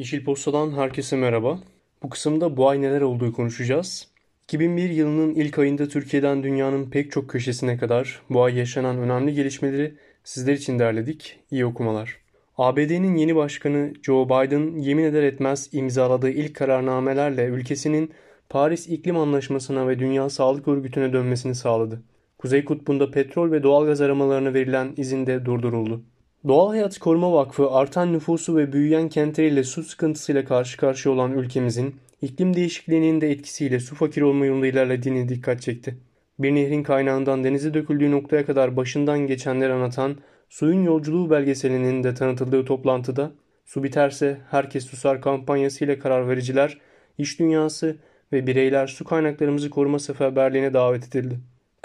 Yeşil Posta'dan herkese merhaba. Bu kısımda bu ay neler olduğu konuşacağız. 2001 yılının ilk ayında Türkiye'den dünyanın pek çok köşesine kadar bu ay yaşanan önemli gelişmeleri sizler için derledik. İyi okumalar. ABD'nin yeni başkanı Joe Biden yemin eder etmez imzaladığı ilk kararnamelerle ülkesinin Paris İklim Anlaşması'na ve Dünya Sağlık Örgütü'ne dönmesini sağladı. Kuzey Kutbu'nda petrol ve doğalgaz aramalarına verilen izin de durduruldu. Doğal Hayat Koruma Vakfı artan nüfusu ve büyüyen kentleriyle su sıkıntısıyla karşı karşıya olan ülkemizin iklim değişikliğinin de etkisiyle su fakir olma yolunda ilerlediğini dikkat çekti. Bir nehrin kaynağından denize döküldüğü noktaya kadar başından geçenleri anlatan Suyun Yolculuğu belgeselinin de tanıtıldığı toplantıda su biterse herkes susar kampanyasıyla karar vericiler, iş dünyası ve bireyler su kaynaklarımızı koruma seferberliğine davet edildi.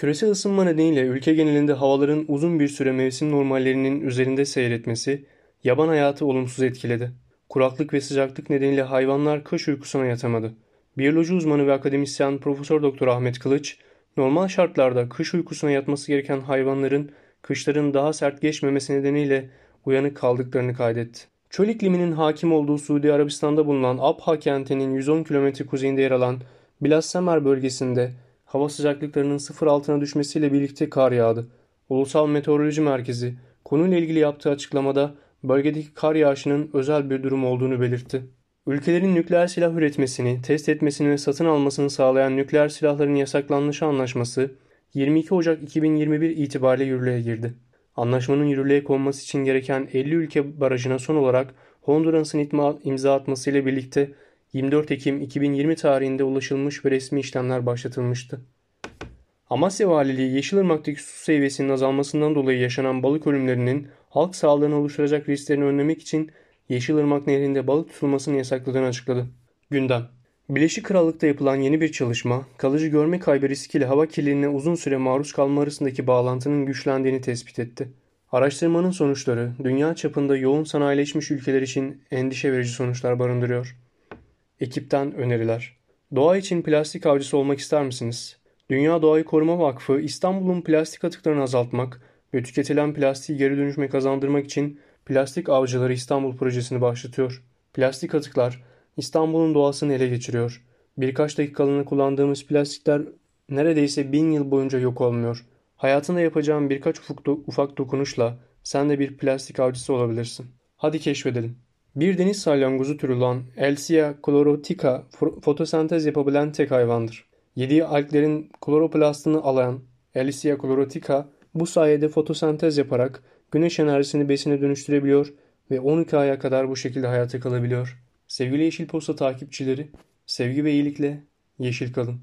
Küresel ısınma nedeniyle ülke genelinde havaların uzun bir süre mevsim normallerinin üzerinde seyretmesi yaban hayatı olumsuz etkiledi. Kuraklık ve sıcaklık nedeniyle hayvanlar kış uykusuna yatamadı. Biyoloji uzmanı ve akademisyen Profesör Doktor Ahmet Kılıç, normal şartlarda kış uykusuna yatması gereken hayvanların kışların daha sert geçmemesi nedeniyle uyanık kaldıklarını kaydetti. Çöl ikliminin hakim olduğu Suudi Arabistan'da bulunan Abha kentinin 110 km kuzeyinde yer alan Bilassemer bölgesinde hava sıcaklıklarının sıfır altına düşmesiyle birlikte kar yağdı. Ulusal Meteoroloji Merkezi konuyla ilgili yaptığı açıklamada bölgedeki kar yağışının özel bir durum olduğunu belirtti. Ülkelerin nükleer silah üretmesini, test etmesini ve satın almasını sağlayan nükleer silahların yasaklanması anlaşması 22 Ocak 2021 itibariyle yürürlüğe girdi. Anlaşmanın yürürlüğe konması için gereken 50 ülke barajına son olarak Honduras'ın imza atmasıyla birlikte 24 Ekim 2020 tarihinde ulaşılmış ve resmi işlemler başlatılmıştı. Amasya Valiliği Yeşilırmak'taki su seviyesinin azalmasından dolayı yaşanan balık ölümlerinin halk sağlığına oluşturacak risklerini önlemek için Yeşilırmak Nehri'nde balık tutulmasını yasakladığını açıkladı. Gündem Birleşik Krallık'ta yapılan yeni bir çalışma, kalıcı görme kaybı riskiyle hava kirliliğine uzun süre maruz kalma arasındaki bağlantının güçlendiğini tespit etti. Araştırmanın sonuçları, dünya çapında yoğun sanayileşmiş ülkeler için endişe verici sonuçlar barındırıyor. Ekipten öneriler. Doğa için plastik avcısı olmak ister misiniz? Dünya Doğayı Koruma Vakfı İstanbul'un plastik atıklarını azaltmak ve tüketilen plastiği geri dönüşme kazandırmak için Plastik Avcıları İstanbul projesini başlatıyor. Plastik atıklar İstanbul'un doğasını ele geçiriyor. Birkaç dakikalığına kullandığımız plastikler neredeyse bin yıl boyunca yok olmuyor. Hayatında yapacağın birkaç ufak, do ufak dokunuşla sen de bir plastik avcısı olabilirsin. Hadi keşfedelim. Bir deniz salyangozu türü olan Elsia chlorotica fotosentez yapabilen tek hayvandır. Yediği alglerin kloroplastını alan Elsia chlorotica bu sayede fotosentez yaparak güneş enerjisini besine dönüştürebiliyor ve 12 aya kadar bu şekilde hayata kalabiliyor. Sevgili Yeşil Posta takipçileri, sevgi ve iyilikle yeşil kalın.